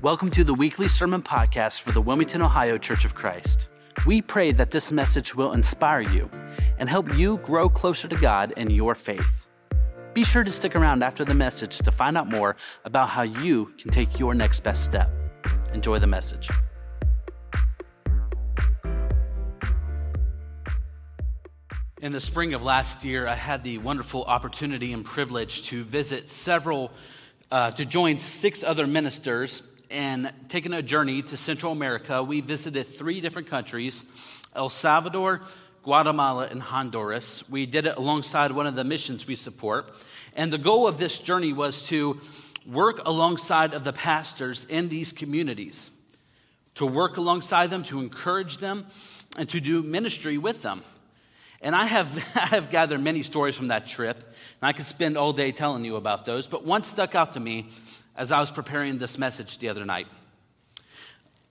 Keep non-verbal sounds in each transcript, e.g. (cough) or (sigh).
Welcome to the weekly sermon podcast for the Wilmington, Ohio Church of Christ. We pray that this message will inspire you and help you grow closer to God in your faith. Be sure to stick around after the message to find out more about how you can take your next best step. Enjoy the message. In the spring of last year, I had the wonderful opportunity and privilege to visit several, uh, to join six other ministers and taking a journey to Central America. We visited three different countries El Salvador, Guatemala, and Honduras. We did it alongside one of the missions we support. And the goal of this journey was to work alongside of the pastors in these communities, to work alongside them, to encourage them, and to do ministry with them. And I have, (laughs) I have gathered many stories from that trip, and I could spend all day telling you about those, but one stuck out to me as I was preparing this message the other night.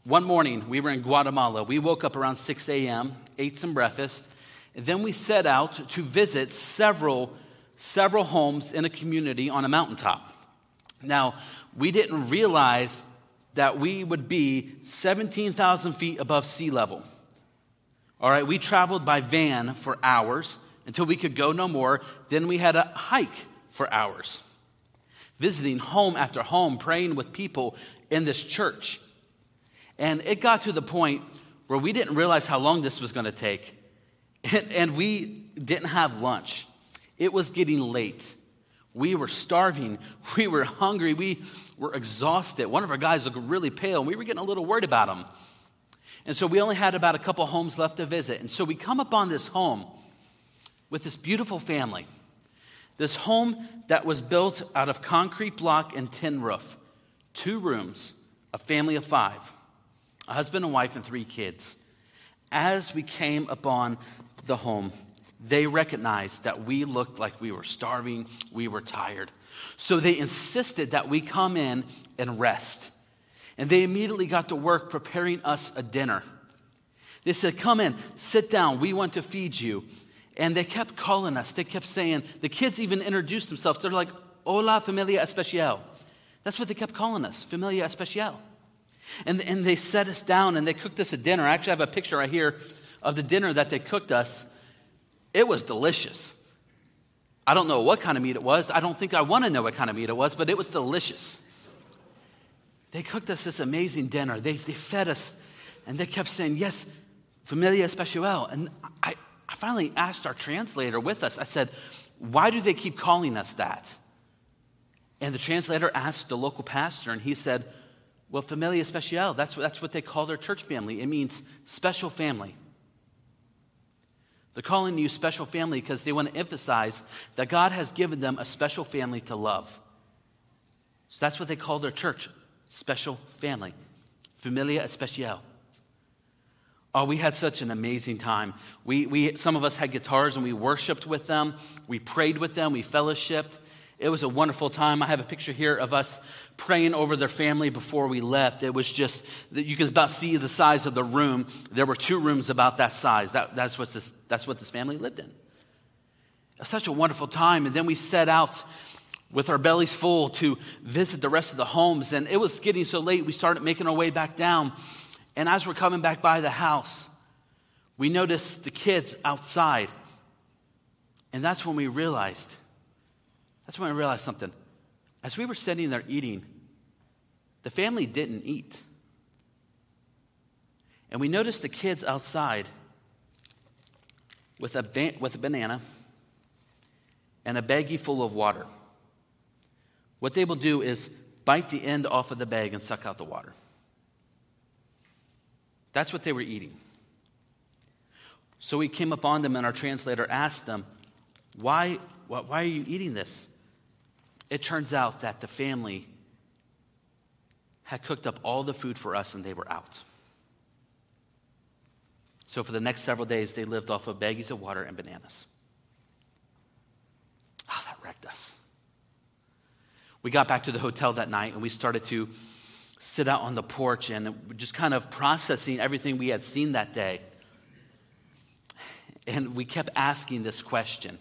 One morning, we were in Guatemala. We woke up around 6 a.m., ate some breakfast, and then we set out to visit several, several homes in a community on a mountaintop. Now, we didn't realize that we would be 17,000 feet above sea level. All right, we traveled by van for hours until we could go no more. Then we had a hike for hours, visiting home after home, praying with people in this church. And it got to the point where we didn't realize how long this was going to take. And, and, we didn't have lunch. It was getting late. We were starving. (laughs) We were hungry. We were exhausted. One of our guys looked really pale, and we were getting a little worried about him. And so we only had about a couple homes left to visit. And so we come upon this home with this beautiful family. This home that was built out of concrete block and tin roof, two rooms, a family of five, a husband and wife, and three kids. As we came upon the home, they recognized that we looked like we were starving, we were tired. So they insisted that we come in and rest. And they immediately got to work preparing us a dinner. They said, Come in, sit down, we want to feed you. And they kept calling us. They kept saying, the kids even introduced themselves. They're like, Hola, familia especial. That's what they kept calling us, familia especial. And, and they set us down and they cooked us a dinner. I actually have a picture right here of the dinner that they cooked us. It was delicious. I don't know what kind of meat it was. I don't think I want to know what kind of meat it was, but it was delicious. They cooked us this amazing dinner. They, they fed us, and they kept saying, Yes, familia especial. And I, I finally asked our translator with us, I said, Why do they keep calling us that? And the translator asked the local pastor, and he said, Well, familia especial, that's, that's what they call their church family. It means special family. They're calling you special family because they want to emphasize that God has given them a special family to love. So that's what they call their church special family, familia especial. Oh, we had such an amazing time. We, we, some of us had guitars and we worshiped with them. We prayed with them. We fellowshipped. It was a wonderful time. I have a picture here of us praying over their family before we left. It was just, you can about see the size of the room. There were two rooms about that size. That, that's, what this, that's what this family lived in. Such a wonderful time. And then we set out with our bellies full to visit the rest of the homes. And it was getting so late, we started making our way back down. And as we're coming back by the house, we noticed the kids outside. And that's when we realized, that's when I realized something. As we were sitting there eating, the family didn't eat. And we noticed the kids outside with a, ba- with a banana and a baggie full of water. What they will do is bite the end off of the bag and suck out the water. That's what they were eating. So we came upon them, and our translator asked them, why, why are you eating this? It turns out that the family had cooked up all the food for us and they were out. So for the next several days, they lived off of baggies of water and bananas. Oh, that wrecked us. We got back to the hotel that night and we started to sit out on the porch and just kind of processing everything we had seen that day. And we kept asking this question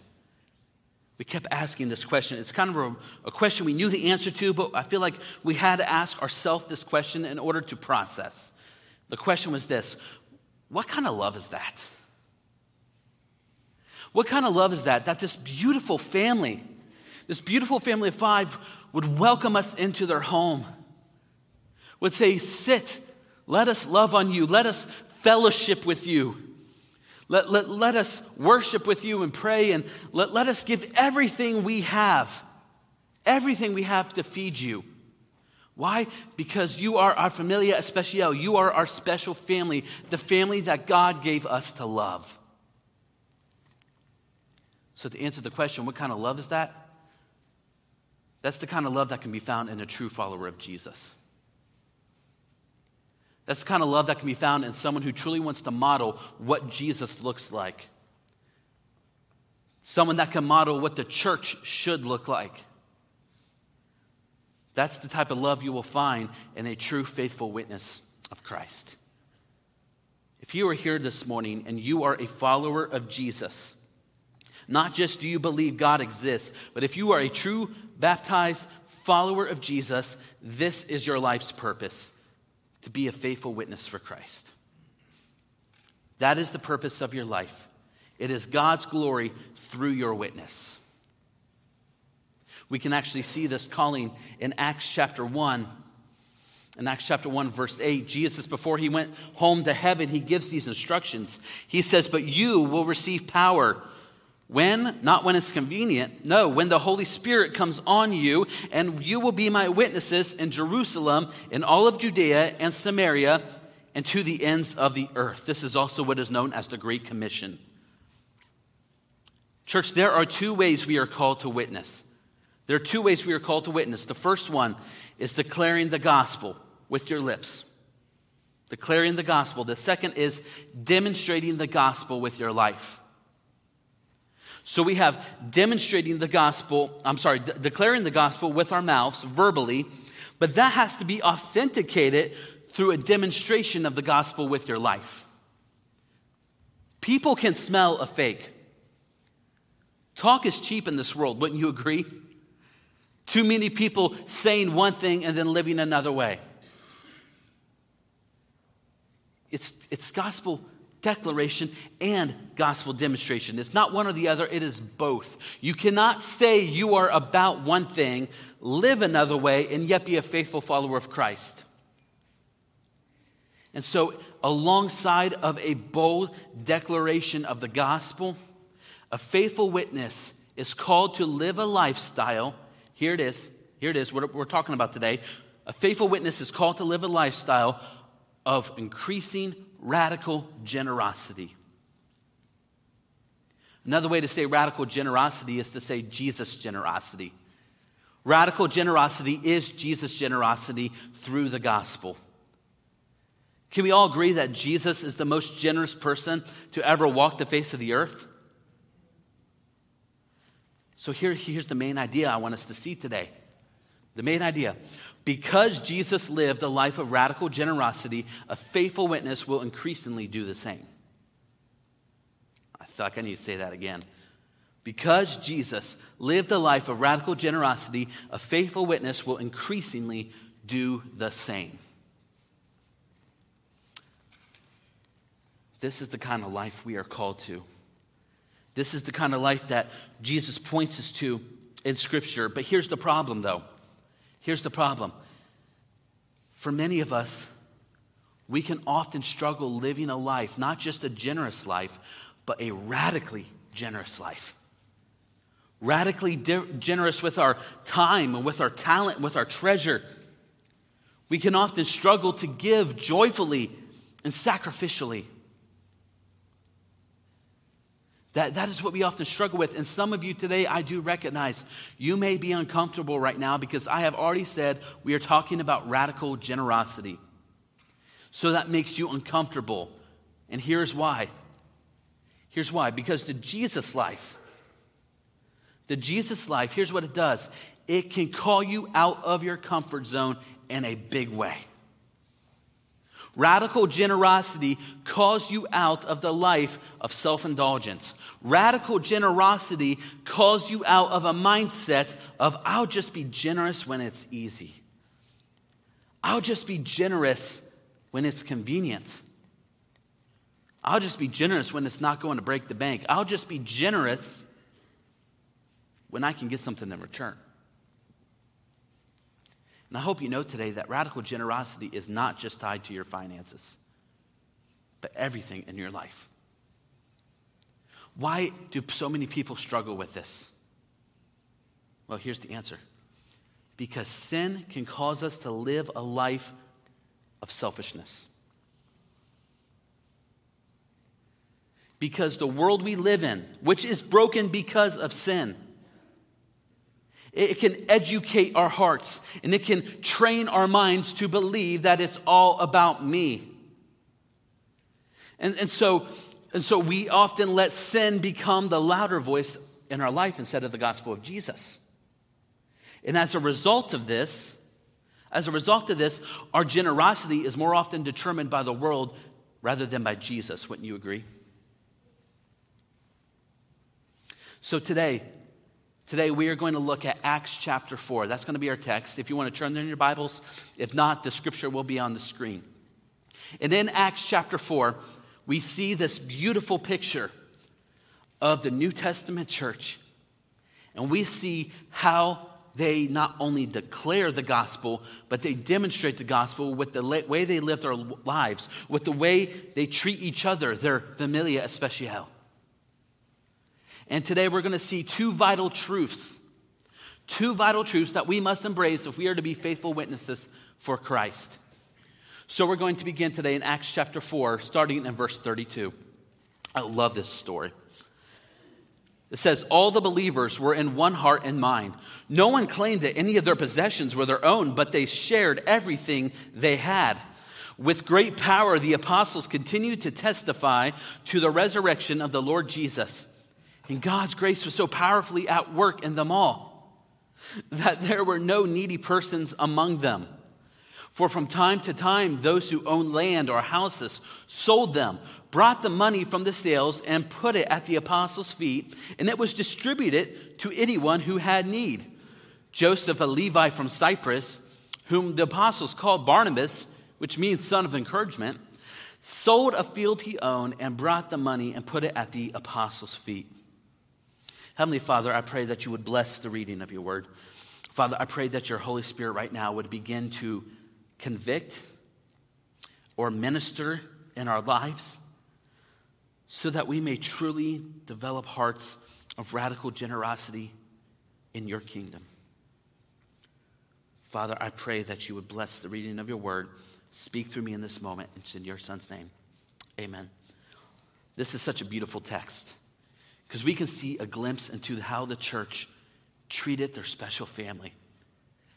we kept asking this question. It's kind of a, a, question we knew the answer to, but I feel like we had to ask ourselves this question in order to process. The question was this What kind of love is that? What kind of love is that? That this beautiful family, this beautiful family of five, would welcome us into their home, would say, Sit, let us love on you, let us fellowship with you. Let, let, let us worship with you and pray, and let, let us give everything we have, everything we have to feed you. Why? Because you are our familia especial. You are our special family, the family that God gave us to love. So, to answer the question, what kind of love is that? That's the kind of love that can be found in a true follower of Jesus. That's the kind of love that can be found in someone who truly wants to model what Jesus looks like. Someone that can model what the church should look like. That's the type of love you will find in a true faithful witness of Christ. If you are here this morning and you are a follower of Jesus, not just do you believe God exists, but if you are a true baptized follower of Jesus, this is your life's purpose to be a faithful witness for Christ. That is the purpose of your life. It is God's glory through your witness. We can actually see this calling in Acts chapter 1. In Acts chapter 1, verse 8, Jesus, before he went home to heaven, he gives these instructions. He says, But you will receive power when? Not when it's convenient. No, when the Holy Spirit comes on you, and you will be my witnesses in Jerusalem, in all of Judea and Samaria, and to the ends of the earth. This is also what is known as the Great Commission. Church, there are two ways we are called to witness. There are two ways we are called to witness. The first one is declaring the gospel with your lips. Declaring the gospel. The second is demonstrating the gospel with your life. So we have demonstrating the gospel, I'm sorry, de- declaring the gospel with our mouths verbally, but that has to be authenticated through a demonstration of the gospel with your life. People can smell a fake. Talk is cheap in this world, wouldn't you agree? Too many people saying one thing and then living another way. It's, it's gospel declaration and gospel demonstration. It's not one or the other, it is both. You cannot say you are about one thing, live another way, and yet be a faithful follower of Christ. And so, alongside of a bold declaration of the gospel, a faithful witness is called to live a lifestyle. Here it is. Here it is, what we're talking about today. A faithful witness is called to live a lifestyle of increasing radical generosity. Another way to say radical generosity is to say Jesus generosity. Radical generosity is Jesus' generosity through the gospel. Can we all agree that Jesus is the most generous person to ever walk the face of the earth? So here, here's the main idea I want us to see today. The main idea because Jesus lived a life of radical generosity, a faithful witness will increasingly do the same. I feel like I need to say that again. Because Jesus lived a life of radical generosity, a faithful witness will increasingly do the same. This is the kind of life we are called to. This is the kind of life that Jesus points us to in Scripture. But here's the problem, though. Here's the problem for many of us, we can often struggle living a life, not just a generous life, but a radically generous life. Radically de- generous with our time and with our talent, with our treasure. We can often struggle to give joyfully and sacrificially. That, that is what we often struggle with. And some of you today, I do recognize you may be uncomfortable right now because I have already said we are talking about radical generosity. So that makes you uncomfortable. And here's why. Here's why. Because the Jesus life, the Jesus life, here's what it does it can call you out of your comfort zone in a big way. Radical generosity calls you out of the life of self indulgence. Radical generosity calls you out of a mindset of, I'll just be generous when it's easy. I'll just be generous when it's convenient. I'll just be generous when it's not going to break the bank. I'll just be generous when I can get something in return. And I hope you know today that radical generosity is not just tied to your finances, but everything in your life. Why do so many people struggle with this? Well, here's the answer because sin can cause us to live a life of selfishness. Because the world we live in, which is broken because of sin, it can educate our hearts and it can train our minds to believe that it's all about me. And, and, so, and so we often let sin become the louder voice in our life instead of the gospel of Jesus. And as a result of this, as a result of this, our generosity is more often determined by the world rather than by Jesus. Wouldn't you agree? So today, Today, we are going to look at Acts chapter 4. That's going to be our text. If you want to turn there in your Bibles, if not, the scripture will be on the screen. And in Acts chapter 4, we see this beautiful picture of the New Testament church. And we see how they not only declare the gospel, but they demonstrate the gospel with the way they live their lives, with the way they treat each other, their familia especial. And today we're going to see two vital truths. Two vital truths that we must embrace if we are to be faithful witnesses for Christ. So we're going to begin today in Acts chapter 4, starting in verse 32. I love this story. It says, All the believers were in one heart and mind. No one claimed that any of their possessions were their own, but they shared everything they had. With great power, the apostles continued to testify to the resurrection of the Lord Jesus. And God's grace was so powerfully at work in them all that there were no needy persons among them. For from time to time, those who owned land or houses sold them, brought the money from the sales, and put it at the apostles' feet, and it was distributed to anyone who had need. Joseph, a Levi from Cyprus, whom the apostles called Barnabas, which means son of encouragement, sold a field he owned and brought the money and put it at the apostles' feet. Heavenly Father, I pray that you would bless the reading of your word. Father, I pray that your Holy Spirit right now would begin to convict or minister in our lives so that we may truly develop hearts of radical generosity in your kingdom. Father, I pray that you would bless the reading of your word. Speak through me in this moment. It's in your son's name. Amen. This is such a beautiful text. Because we can see a glimpse into how the church treated their special family,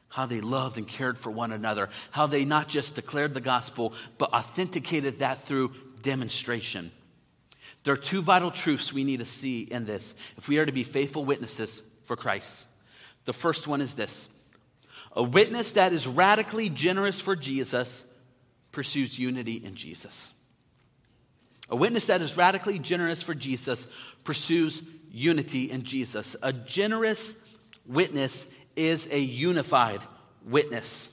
how they loved and cared for one another, how they not just declared the gospel, but authenticated that through demonstration. There are two vital truths we need to see in this if we are to be faithful witnesses for Christ. The first one is this a witness that is radically generous for Jesus pursues unity in Jesus. A witness that is radically generous for Jesus pursues unity in Jesus. A generous witness is a unified witness.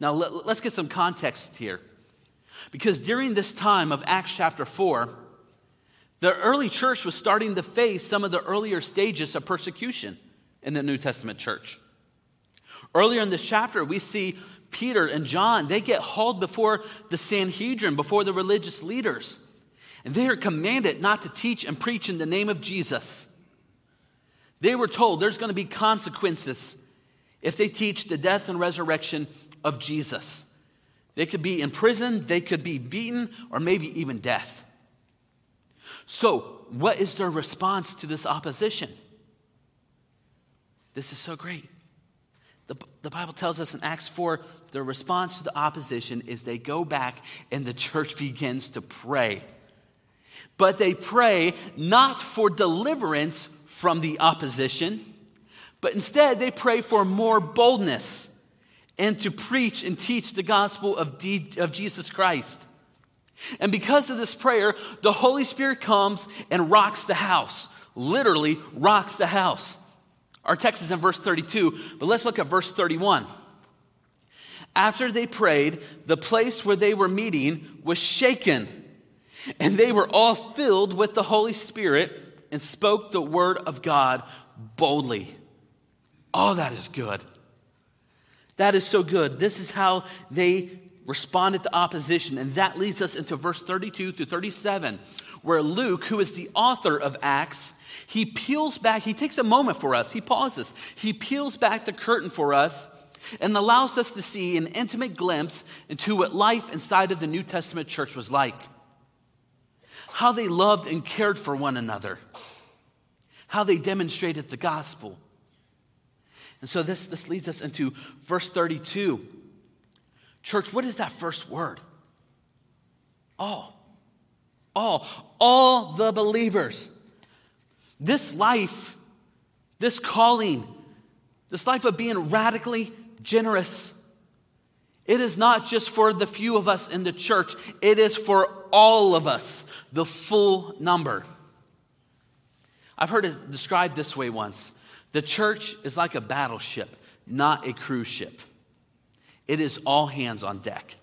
Now, let, us get some context here. Because during this time of Acts chapter 4, the early church was starting to face some of the earlier stages of persecution in the New Testament church. Earlier in this chapter, we see Peter and John, they get hauled before the Sanhedrin, before the religious leaders. And they are commanded not to teach and preach in the name of Jesus. They were told there's going to be consequences if they teach the death and resurrection of Jesus. They could be imprisoned, they could be beaten, or maybe even death. So, what is their response to this opposition? This is so great. The, the Bible tells us in Acts 4 the response to the opposition is they go back and the church begins to pray. But they pray not for deliverance from the opposition, but instead they pray for more boldness and to preach and teach the gospel of, of Jesus Christ. And because of this prayer, the Holy Spirit comes and rocks the house. Literally, rocks the house. Our text is in verse 32, but let's look at verse 31. After they prayed, the place where they were meeting was shaken, and they were all filled with the Holy Spirit and spoke the word of God boldly. Oh, that is good. That is so good. This is how they responded to opposition. And that leads us into verse 32 through 37, where Luke, who is the author of Acts, he peels back, he takes a moment for us, he pauses, he peels back the curtain for us and allows us to see an intimate glimpse into what life inside of the New Testament church was like. How they loved and cared for one another, how they demonstrated the gospel. And so this, this leads us into verse 32 Church, what is that first word? All. All. All the believers. This life, this calling, this life of being radically generous, it is not just for the few of us in the church, it is for all of us, the full number. I've heard it described this way once the church is like a battleship, not a cruise ship. It is all hands on deck.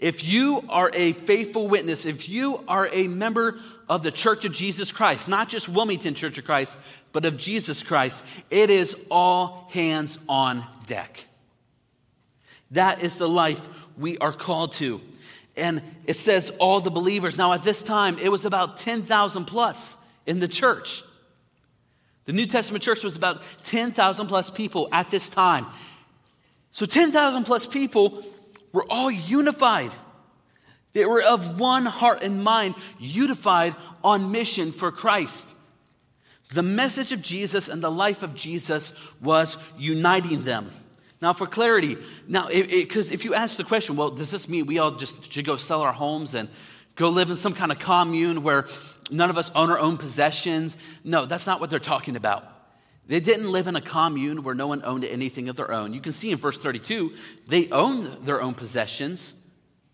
If you are a faithful witness, if you are a member of the Church of Jesus Christ, not just Wilmington Church of Christ, but of Jesus Christ, it is all hands on deck. That is the life we are called to. And it says all the believers. Now, at this time, it was about 10,000 plus in the church. The New Testament church was about 10,000 plus people at this time. So 10,000 plus people were all unified. They were of one heart and mind, unified on mission for Christ. The message of Jesus and the life of Jesus was uniting them. Now, for clarity, now, because if you ask the question, well, does this mean we all just should go sell our homes and go live in some kind of commune where none of us own our own possessions? No, that's not what they're talking about. They didn't live in a commune where no one owned anything of their own. You can see in verse 32, they owned their own possessions.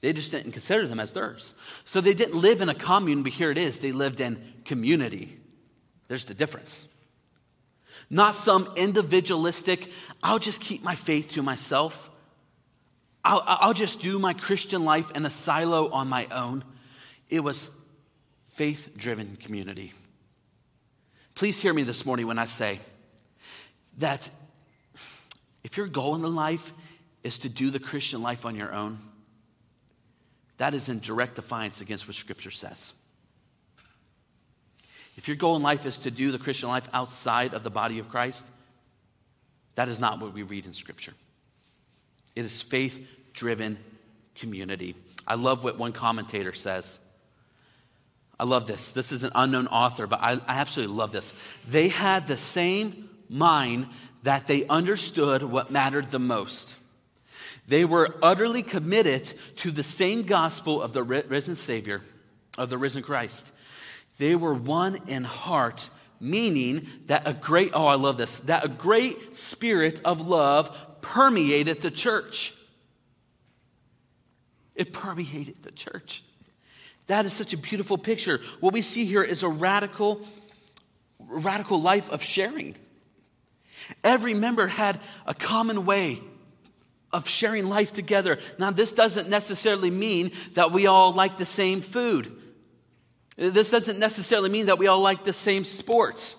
They just didn't consider them as theirs. So they didn't live in a commune, but here it is. They lived in community. There's the difference. Not some individualistic, I'll just keep my faith to myself. I'll, I'll just do my Christian life in a silo on my own. It was faith driven community. Please hear me this morning when I say, that if your goal in life is to do the Christian life on your own, that is in direct defiance against what Scripture says. If your goal in life is to do the Christian life outside of the body of Christ, that is not what we read in Scripture. It is faith driven community. I love what one commentator says. I love this. This is an unknown author, but I, I absolutely love this. They had the same mind that they understood what mattered the most. They were utterly committed to the same gospel of the risen Savior, of the risen Christ. They were one in heart, meaning that a great, oh, I love this, that a great spirit of love permeated the church. It permeated the church. That is such a beautiful picture. What we see here is a radical, radical life of sharing. Every member had a common way of sharing life together. Now, this doesn't necessarily mean that we all like the same food. This doesn't necessarily mean that we all like the same sports.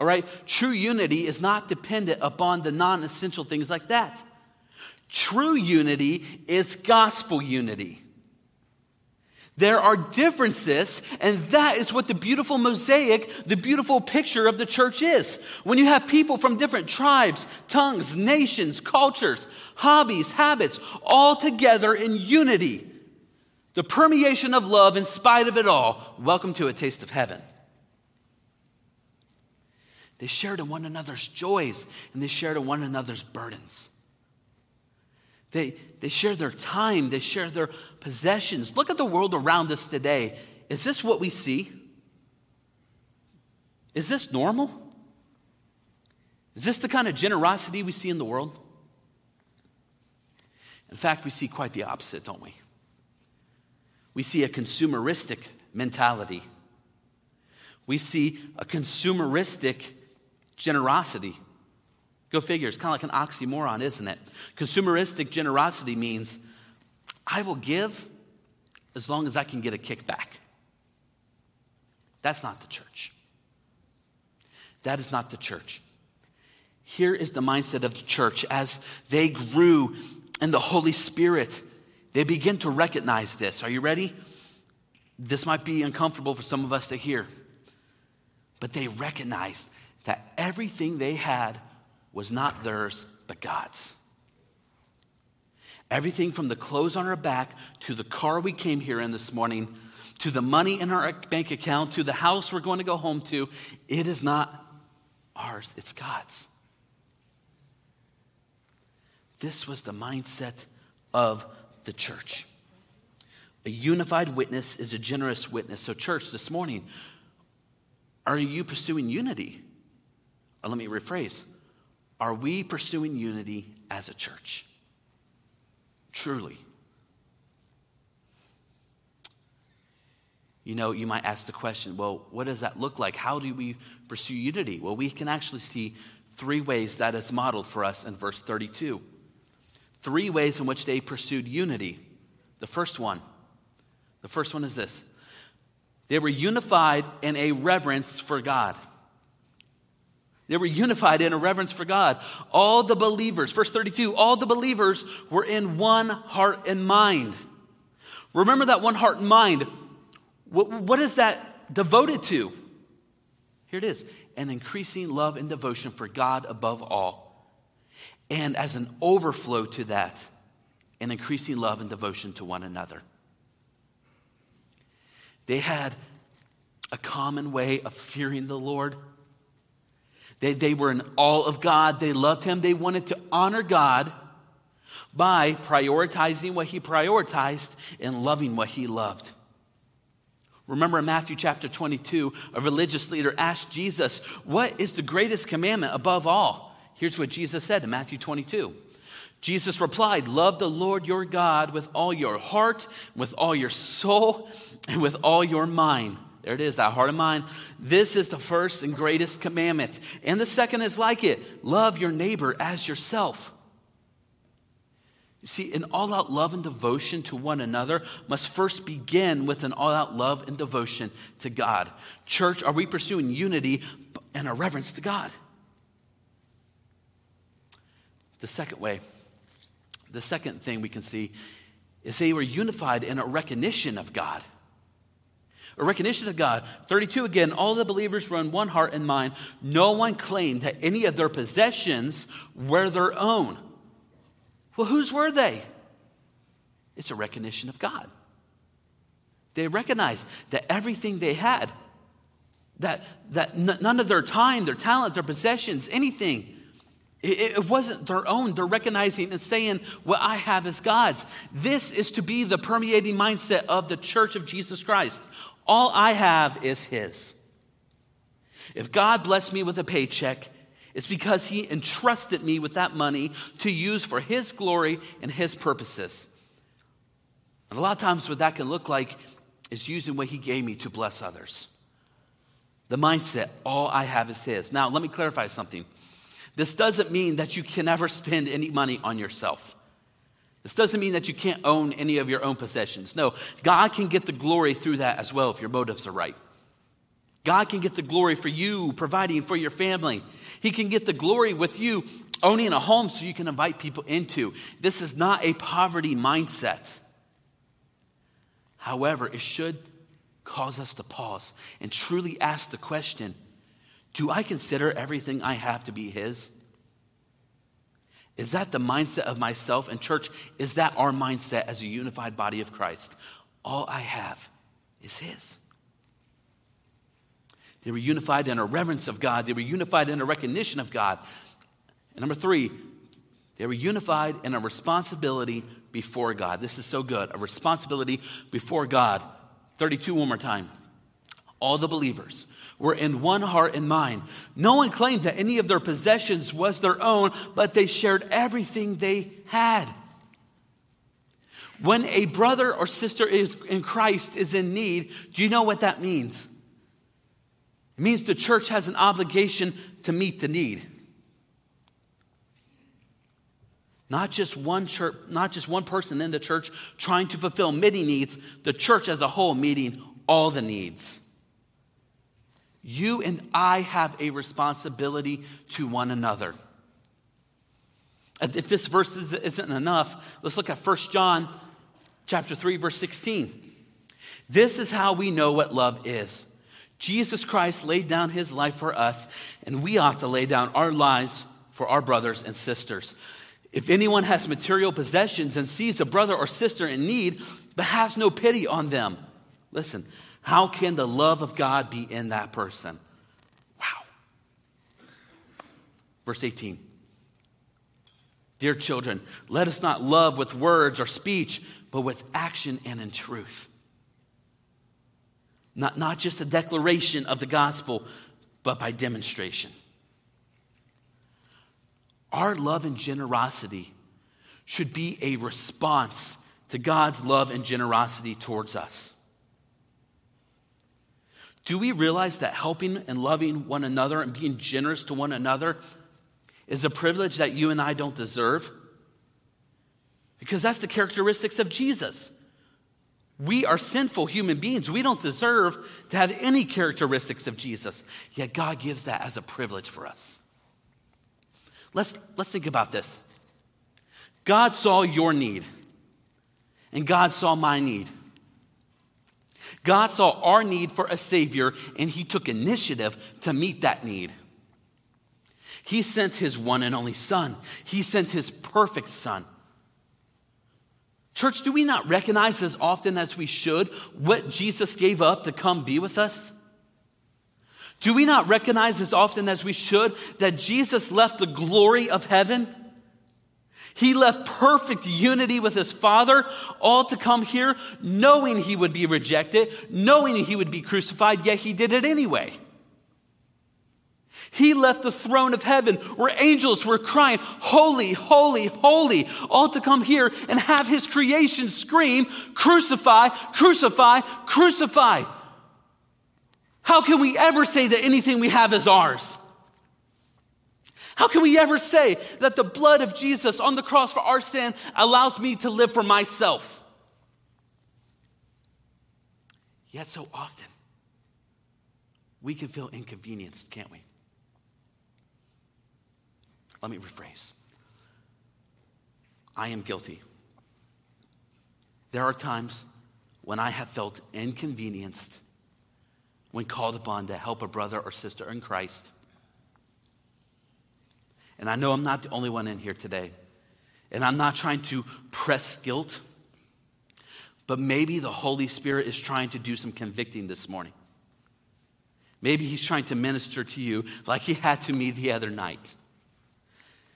All right? True unity is not dependent upon the non essential things like that. True unity is gospel unity. There are differences, and that is what the beautiful mosaic, the beautiful picture of the church is. When you have people from different tribes, tongues, nations, cultures, hobbies, habits, all together in unity. The permeation of love in spite of it all. Welcome to a taste of heaven. They shared in one another's joys and they shared in one another's burdens. They, they share their time, they share their possessions. Look at the world around us today. Is this what we see? Is this normal? Is this the kind of generosity we see in the world? In fact, we see quite the opposite, don't we? We see a consumeristic mentality. We see a consumeristic generosity. Go figure, it's kind of like an oxymoron, isn't it? Consumeristic generosity means I will give as long as I can get a kickback. That's not the church. That is not the church. Here is the mindset of the church as they grew in the Holy Spirit. They begin to recognize this. Are you ready? This might be uncomfortable for some of us to hear, but they recognized that everything they had was not theirs, but God's. Everything from the clothes on our back to the car we came here in this morning to the money in our bank account to the house we're going to go home to, it is not ours, it's God's. This was the mindset of the church. A unified witness is a generous witness. So, church, this morning, are you pursuing unity? Or let me rephrase are we pursuing unity as a church? Truly. You know, you might ask the question well, what does that look like? How do we pursue unity? Well, we can actually see three ways that is modeled for us in verse 32. Three ways in which they pursued unity. The first one, the first one is this they were unified in a reverence for God. They were unified in a reverence for God. All the believers, verse 32, all the believers were in one heart and mind. Remember that one heart and mind. what, what is that devoted to? Here it is an increasing love and devotion for God above all. And as an overflow to that, an increasing love and devotion to one another. They had a common way of fearing the Lord they, they were in awe of God. They loved Him. They wanted to honor God by prioritizing what He prioritized and loving what He loved. Remember in Matthew chapter 22, a religious leader asked Jesus, What is the greatest commandment above all? Here's what Jesus said in Matthew 22. Jesus replied, Love the Lord your God with all your heart, with all your soul, and with all your mind. There it is, that heart of mind. This is the first and greatest commandment. And the second is like it love your neighbor as yourself. You see, an all out love and devotion to one another must first begin with an all out love and devotion to God. Church, are we pursuing unity and a reverence to God? The second way, the second thing we can see is they were unified in a recognition of God a recognition of God. 32 again, all the believers were in one heart and mind. No one claimed that any of their possessions were their own. Well, whose were they? It's a recognition of God. They recognized that everything they had, that, that n- none of their time, their talent, their possessions, anything, it, wasn't their own. They're recognizing and saying, What I have is God's. This is to be the permeating mindset of the church of Jesus Christ. All I have is His. If God blessed me with a paycheck, it's because He entrusted me with that money to use for His glory and His purposes. And a lot of times, what that can look like is using what He gave me to bless others. The mindset, all I have is His. Now, let me clarify something. This doesn't mean that you can never spend any money on yourself. This doesn't mean that you can't own any of your own possessions. No, God can get the glory through that as well if your motives are right. God can get the glory for you providing for your family. He can get the glory with you owning a home so you can invite people into. This is not a poverty mindset. However, it should cause us to pause and truly ask the question Do I consider everything I have to be His? Is that the mindset of myself and church? Is that our mindset as a unified body of Christ? All I have is His. They were unified in a reverence of God, they were unified in a recognition of God. And number three, they were unified in a responsibility before God. This is so good. A responsibility before God. 32, one more time. All the believers were in one heart and mind. No one claimed that any of their possessions was their own, but they shared everything they had. When a brother or sister is in Christ is in need, do you know what that means? It means the church has an obligation to meet the need. Not just one church, not just one person in the church trying to fulfill many needs, the church as a whole meeting all the needs. You and I have a responsibility to one another. If this verse isn't enough, let's look at 1 John chapter 3 verse 16. This is how we know what love is. Jesus Christ laid down his life for us, and we ought to lay down our lives for our brothers and sisters. If anyone has material possessions and sees a brother or sister in need, but has no pity on them, listen, how can the love of God be in that person? Wow. Verse 18. Dear children, let us not love with words or speech, but with action and in truth. Not, not just a declaration of the gospel, but by demonstration. Our love and generosity should be a response to God's love and generosity towards us. Do we realize that helping and loving one another and being generous to one another is a privilege that you and I don't deserve? Because that's the characteristics of Jesus. We are sinful human beings. We don't deserve to have any characteristics of Jesus. Yet God gives that as a privilege for us. Let's, let's think about this. God saw your need, and God saw my need. God saw our need for a Savior, and He took initiative to meet that need. He sent His one and only Son, He sent His perfect Son. Church, do we not recognize as often as we should what Jesus gave up to come be with us? Do we not recognize as often as we should that Jesus left the glory of heaven? He left perfect unity with his Father, all to come here, knowing he would be rejected, knowing he would be crucified, yet he did it anyway. He left the throne of heaven where angels were crying, Holy, holy, holy, all to come here and have his creation scream, Crucify, crucify, crucify. How can we ever say that anything we have is ours? How can we ever say that the blood of Jesus on the cross for our sin allows me to live for myself? Yet so often, we can feel inconvenienced, can't we? Let me rephrase I am guilty. There are times when I have felt inconvenienced when called upon to help a brother or sister in Christ. And I know I'm not the only one in here today. And I'm not trying to press guilt, but maybe the Holy Spirit is trying to do some convicting this morning. Maybe He's trying to minister to you like He had to me the other night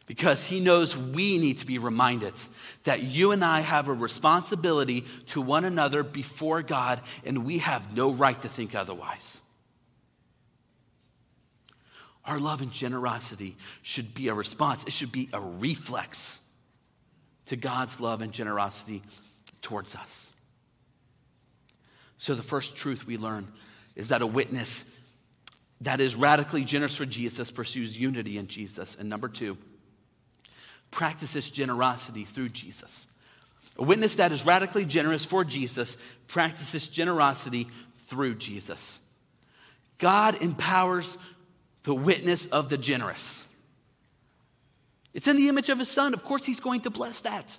because he knows we need to be reminded that you and I have a responsibility to one another before God, and we have no right to think otherwise. Our love and generosity should be a response, it should be a reflex to God's love and generosity towards us. So, the first truth we learn is that a witness that is radically generous for Jesus pursues unity in Jesus. And number two, practices generosity through Jesus. A witness that is radically generous for Jesus practices generosity through Jesus. God empowers the witness of the generous. It's in the image of his son. Of course, he's going to bless that.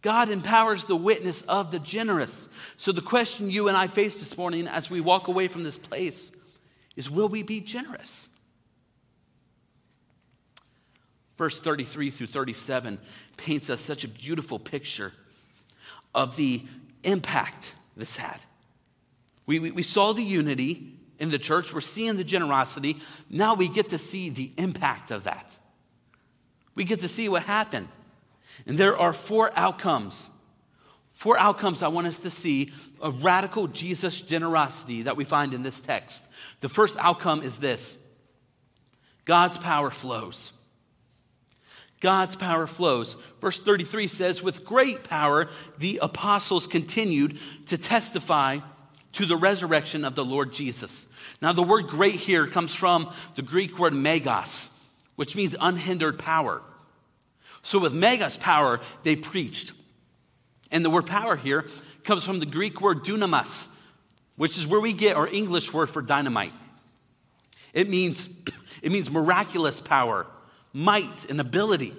God empowers the witness of the generous. So, the question you and I face this morning as we walk away from this place is will we be generous? Verse 33 through 37 paints us such a beautiful picture of the impact this had. We, we, we, saw the unity in the church, we're seeing the generosity. Now we get to see the impact of that. We get to see what happened. And there are four outcomes. Four outcomes I want us to see of radical Jesus generosity that we find in this text. The first outcome is this God's power flows. God's power flows. Verse 33 says, With great power, the apostles continued to testify to the resurrection of the Lord Jesus. Now, the word great here comes from the Greek word megas, which means unhindered power. So, with megas power, they preached. And the word power here comes from the Greek word dunamis, which is where we get our English word for dynamite. It means, (clears throat) it means miraculous power, might, and ability.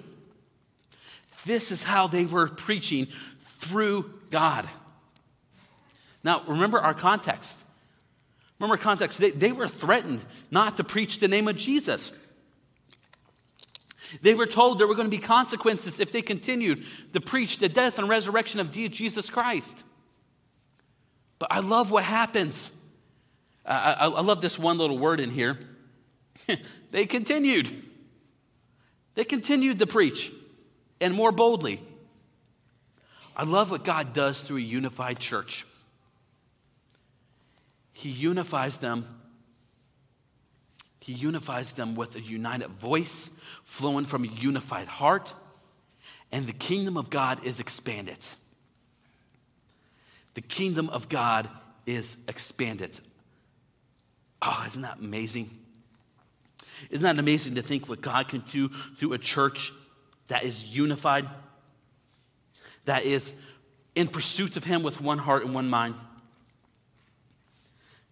This is how they were preaching through God. Now, remember our context. Remember context. They, they were threatened not to preach the name of Jesus. They were told there were going to be consequences if they continued to preach the death and resurrection of Jesus Christ. But I love what happens. I, I, I love this one little word in here. (laughs) they continued. They continued to preach and more boldly. I love what God does through a unified church. He unifies them. He unifies them with a united voice flowing from a unified heart, and the kingdom of God is expanded. The kingdom of God is expanded. Oh, isn't that amazing? Isn't that amazing to think what God can do through a church that is unified, that is in pursuit of Him with one heart and one mind?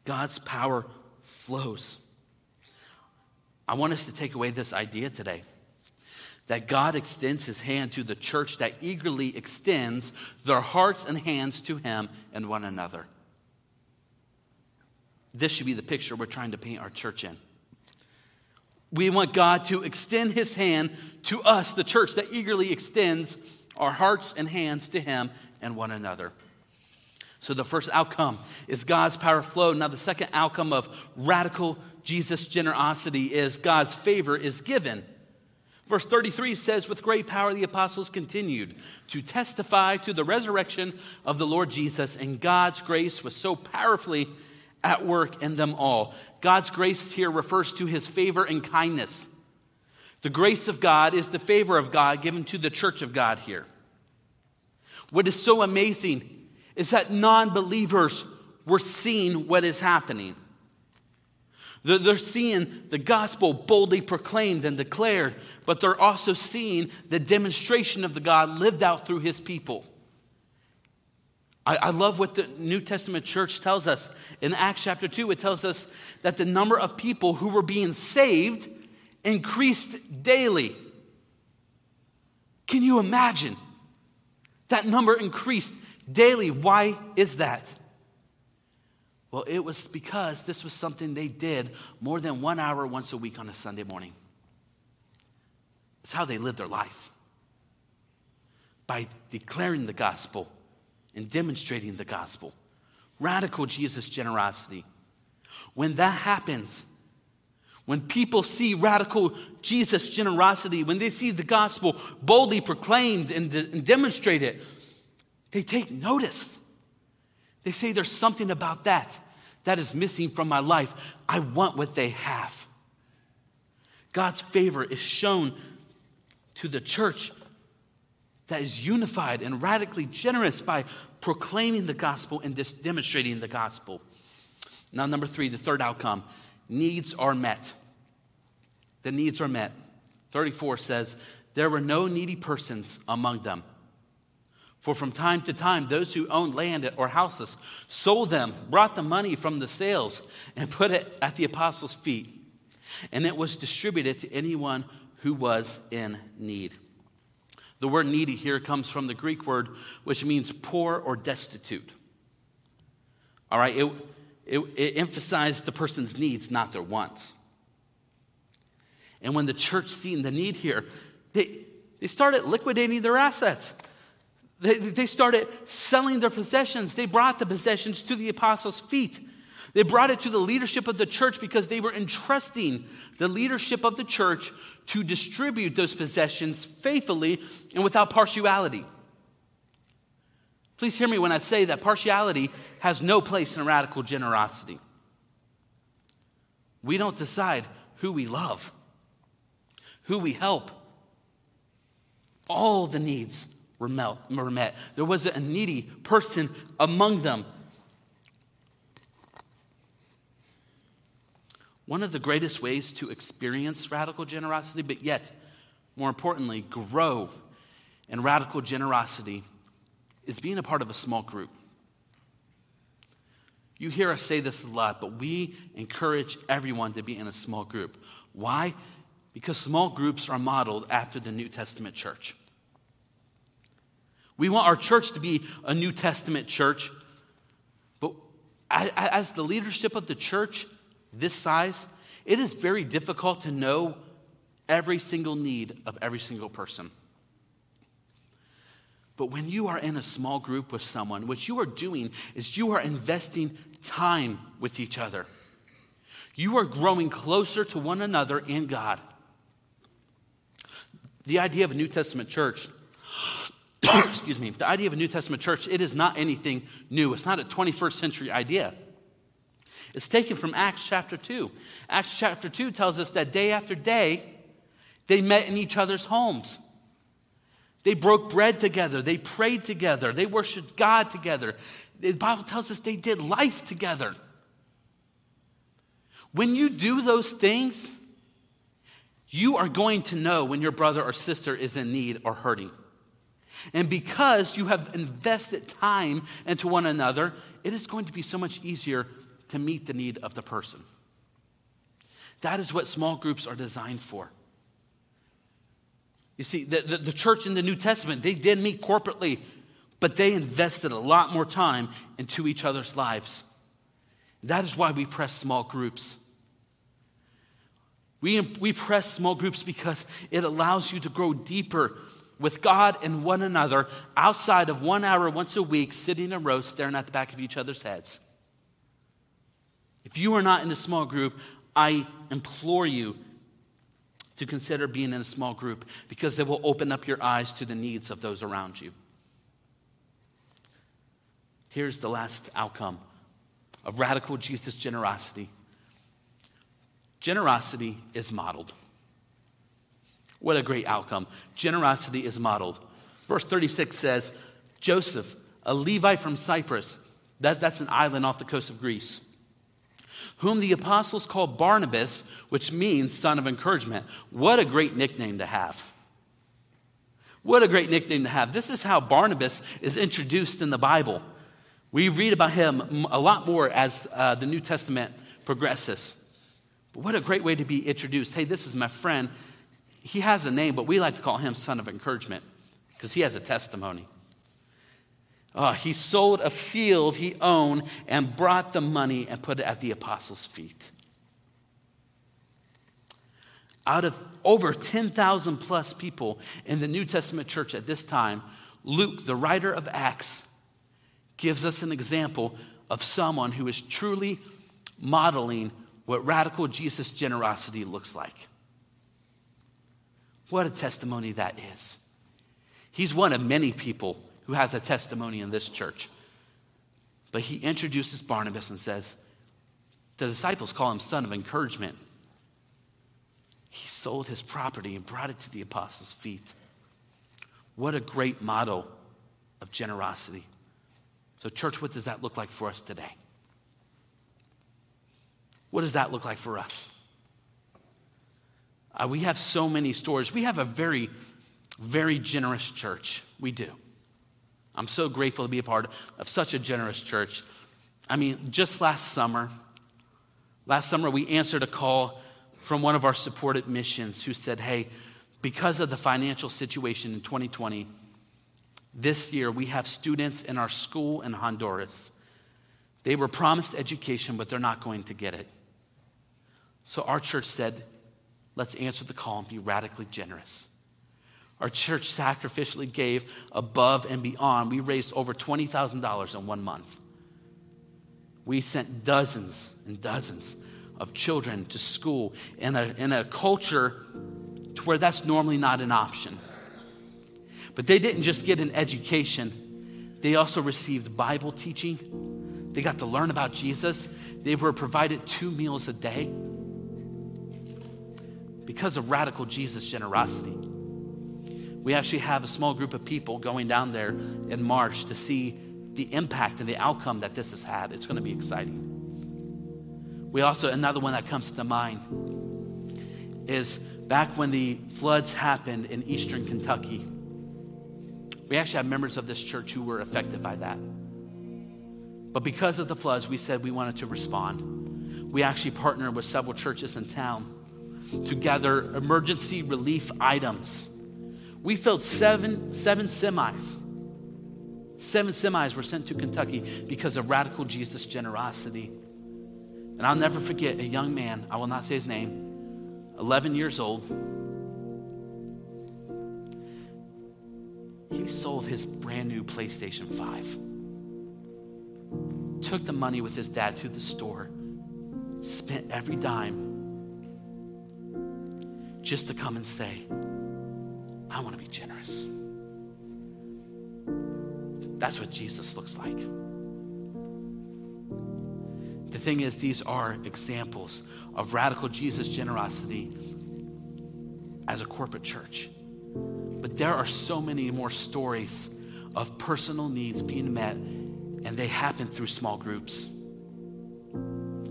God's power flows. I want us to take away this idea today that God extends his hand to the church that eagerly extends their hearts and hands to him and one another. This should be the picture we're trying to paint our church in. We want God to extend his hand to us, the church that eagerly extends our hearts and hands to him and one another. So the first outcome is God's power flow. Now, the second outcome of radical Jesus' generosity is God's favor is given. Verse 33 says, With great power the apostles continued to testify to the resurrection of the Lord Jesus, and God's grace was so powerfully at work in them all. God's grace here refers to his favor and kindness. The grace of God is the favor of God given to the church of God here. What is so amazing is that non believers were seeing what is happening. They're seeing the gospel boldly proclaimed and declared, but they're also seeing the demonstration of the God lived out through his people. I, love what the New Testament church tells us. In Acts chapter 2, it tells us that the number of people who were being saved increased daily. Can you imagine? That number increased daily. Why is that? Well, it was because this was something they did more than one hour once a week on a Sunday morning. It's how they lived their life by declaring the gospel and demonstrating the gospel. Radical Jesus generosity. When that happens, when people see radical Jesus generosity, when they see the gospel boldly proclaimed and, de- and demonstrated, they take notice. They say there's something about that that is missing from my life. I want what they have. God's favor is shown to the church that is unified and radically generous by proclaiming the gospel and demonstrating the gospel. Now, number three, the third outcome needs are met. The needs are met. 34 says, There were no needy persons among them. For from time to time, those who owned land or houses sold them, brought the money from the sales, and put it at the apostles' feet. And it was distributed to anyone who was in need. The word needy here comes from the Greek word which means poor or destitute. All right, it, it, it emphasized the person's needs, not their wants. And when the church seen the need here, they, they started liquidating their assets. They, they started selling their possessions. They brought the possessions to the apostles' feet. They brought it to the leadership of the church because they were entrusting the leadership of the church to distribute those possessions faithfully and without partiality. Please hear me when I say that partiality has no place in radical generosity. We don't decide who we love, who we help, All the needs were met. There wasn't a needy person among them. One of the greatest ways to experience radical generosity, but yet, more importantly, grow in radical generosity, is being a part of a small group. You hear us say this a lot, but we encourage everyone to be in a small group. Why? Because small groups are modeled after the New Testament church. We want our church to be a New Testament church, but as the leadership of the church, this size, it is very difficult to know every single need of every single person. But when you are in a small group with someone, what you are doing is you are investing time with each other. You are growing closer to one another in God. The idea of a New Testament church, (coughs) excuse me, the idea of a New Testament church, it is not anything new. It's not a 21st century idea. It's taken from Acts chapter 2. Acts chapter 2 tells us that day after day, they met in each other's homes. They broke bread together. They prayed together. They worshiped God together. The Bible tells us they did life together. When you do those things, you are going to know when your brother or sister is in need or hurting. And because you have invested time into one another, it is going to be so much easier to meet the need of the person. That is what small groups are designed for. You see, the, the, the, church in the New Testament, they did meet corporately, but they invested a lot more time into each other's lives. That is why we press small groups. We, we press small groups because it allows you to grow deeper with God and one another outside of one hour once a week, sitting in a row, staring at the back of each other's heads. If you are not in a small group, I implore you to consider being in a small group because it will open up your eyes to the needs of those around you. Here's the last outcome of radical Jesus generosity generosity is modeled. What a great outcome. Generosity is modeled. Verse 36 says Joseph, a Levite from Cyprus, that, that's an island off the coast of Greece whom the apostles called Barnabas, which means son of encouragement. What a great nickname to have. What a great nickname to have. This is how Barnabas is introduced in the Bible. We read about him a lot more as uh, the New Testament progresses. But what a great way to be introduced. Hey, this is my friend. He has a name, but we like to call him son of encouragement because he has a testimony. Uh, he sold a field he owned and brought the money and put it at the apostles' feet. Out of over 10,000 plus people in the New Testament church at this time, Luke, the writer of Acts, gives us an example of someone who is truly modeling what radical Jesus generosity looks like. What a testimony that is. He's one of many people who has a testimony in this church. But he introduces Barnabas and says, the disciples call him son of encouragement. He sold his property and brought it to the apostles' feet. What a great model of generosity. So, church, what does that look like for us today? What does that look like for us? Uh, we have so many stories. We have a very, very generous church. We do. I'm so grateful to be a part of such a generous church. I mean, just last summer, last summer we answered a call from one of our supported missions who said, Hey, because of the financial situation in 2020, this year we have students in our school in Honduras. They were promised education, but they're not going to get it. So our church said, let's answer the call and be radically generous. Our church sacrificially gave above and beyond. We raised over $20,000 in one month. We sent dozens and dozens of children to school in a, in a culture to where that's normally not an option. But they didn't just get an education, they also received Bible teaching. They got to learn about Jesus. They were provided two meals a day because of radical Jesus generosity. We actually have a small group of people going down there in March to see the impact and the outcome that this has had. It's going to be exciting. We also, another one that comes to mind is back when the floods happened in eastern Kentucky. We actually have members of this church who were affected by that. But because of the floods, we said we wanted to respond. We actually partnered with several churches in town to gather emergency relief items. We filled seven, seven semis. Seven semis were sent to Kentucky because of radical Jesus generosity. And I'll never forget a young man, I will not say his name, 11 years old. He sold his brand new PlayStation 5 took the money with his dad to the store, spent every dime just to come and say, I want to be generous. That's what Jesus looks like. The thing is, these are examples of radical Jesus generosity as a corporate church. But there are so many more stories of personal needs being met and they happen through small groups.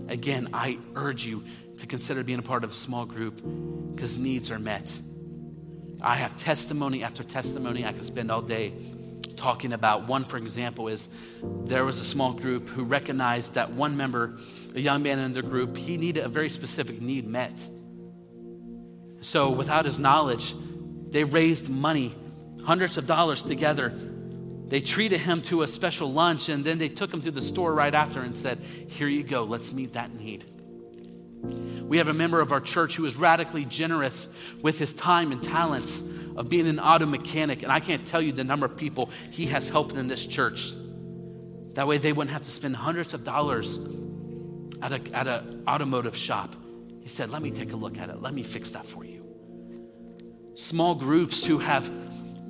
Again, I urge you to consider being a part of a small group because needs are met. I have testimony after testimony I could spend all day talking about. One, for example, is there was a small group who recognized that one member, a young man in their group, he needed a very specific need met. So, without his knowledge, they raised money, hundreds of dollars together they treated him to a special lunch and then they took him to the store right after and said, Here you go, let's meet that need. We have a member of our church who is radically generous with his time and talents of being an auto mechanic. And I can't tell you the number of people he has helped in this church. That way they wouldn't have to spend hundreds of dollars at an at a automotive shop. He said, Let me take a look at it. Let me fix that for you. Small groups who have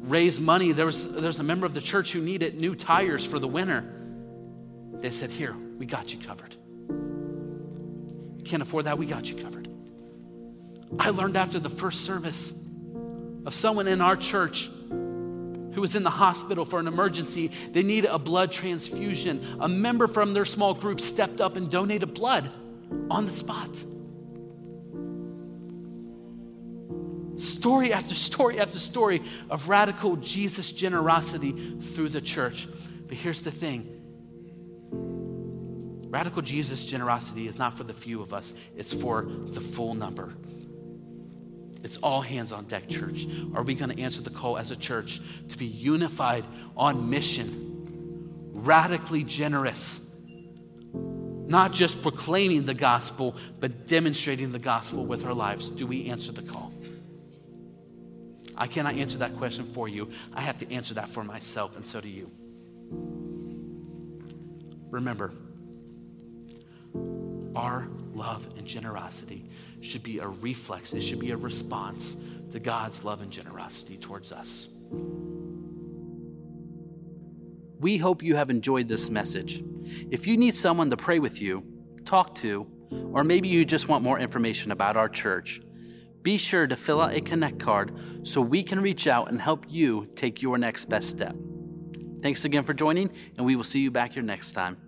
raise money. There was, there was a member of the church who needed new tires for the winter. They said, Here, we got you covered. You can't afford that, we got you covered. I learned after the first service of someone in our church who was in the hospital for an emergency. They needed a blood transfusion. A member from their small group stepped up and donated blood on the spot. Story after story after story of radical Jesus generosity through the church. But here's the thing radical Jesus generosity is not for the few of us, it's for the full number. It's all hands on deck, church. Are we going to answer the call as a church to be unified on mission, radically generous? Not just proclaiming the gospel, but demonstrating the gospel with our lives. Do we answer the call? I cannot answer that question for you. I have to answer that for myself, and so do you. Remember, our love and generosity should be a reflex, it should be a response to God's love and generosity towards us. We hope you have enjoyed this message. If you need someone to pray with you, talk to, or maybe you just want more information about our church, be sure to fill out a Connect card so we can reach out and help you take your next best step. Thanks again for joining, and we will see you back here next time.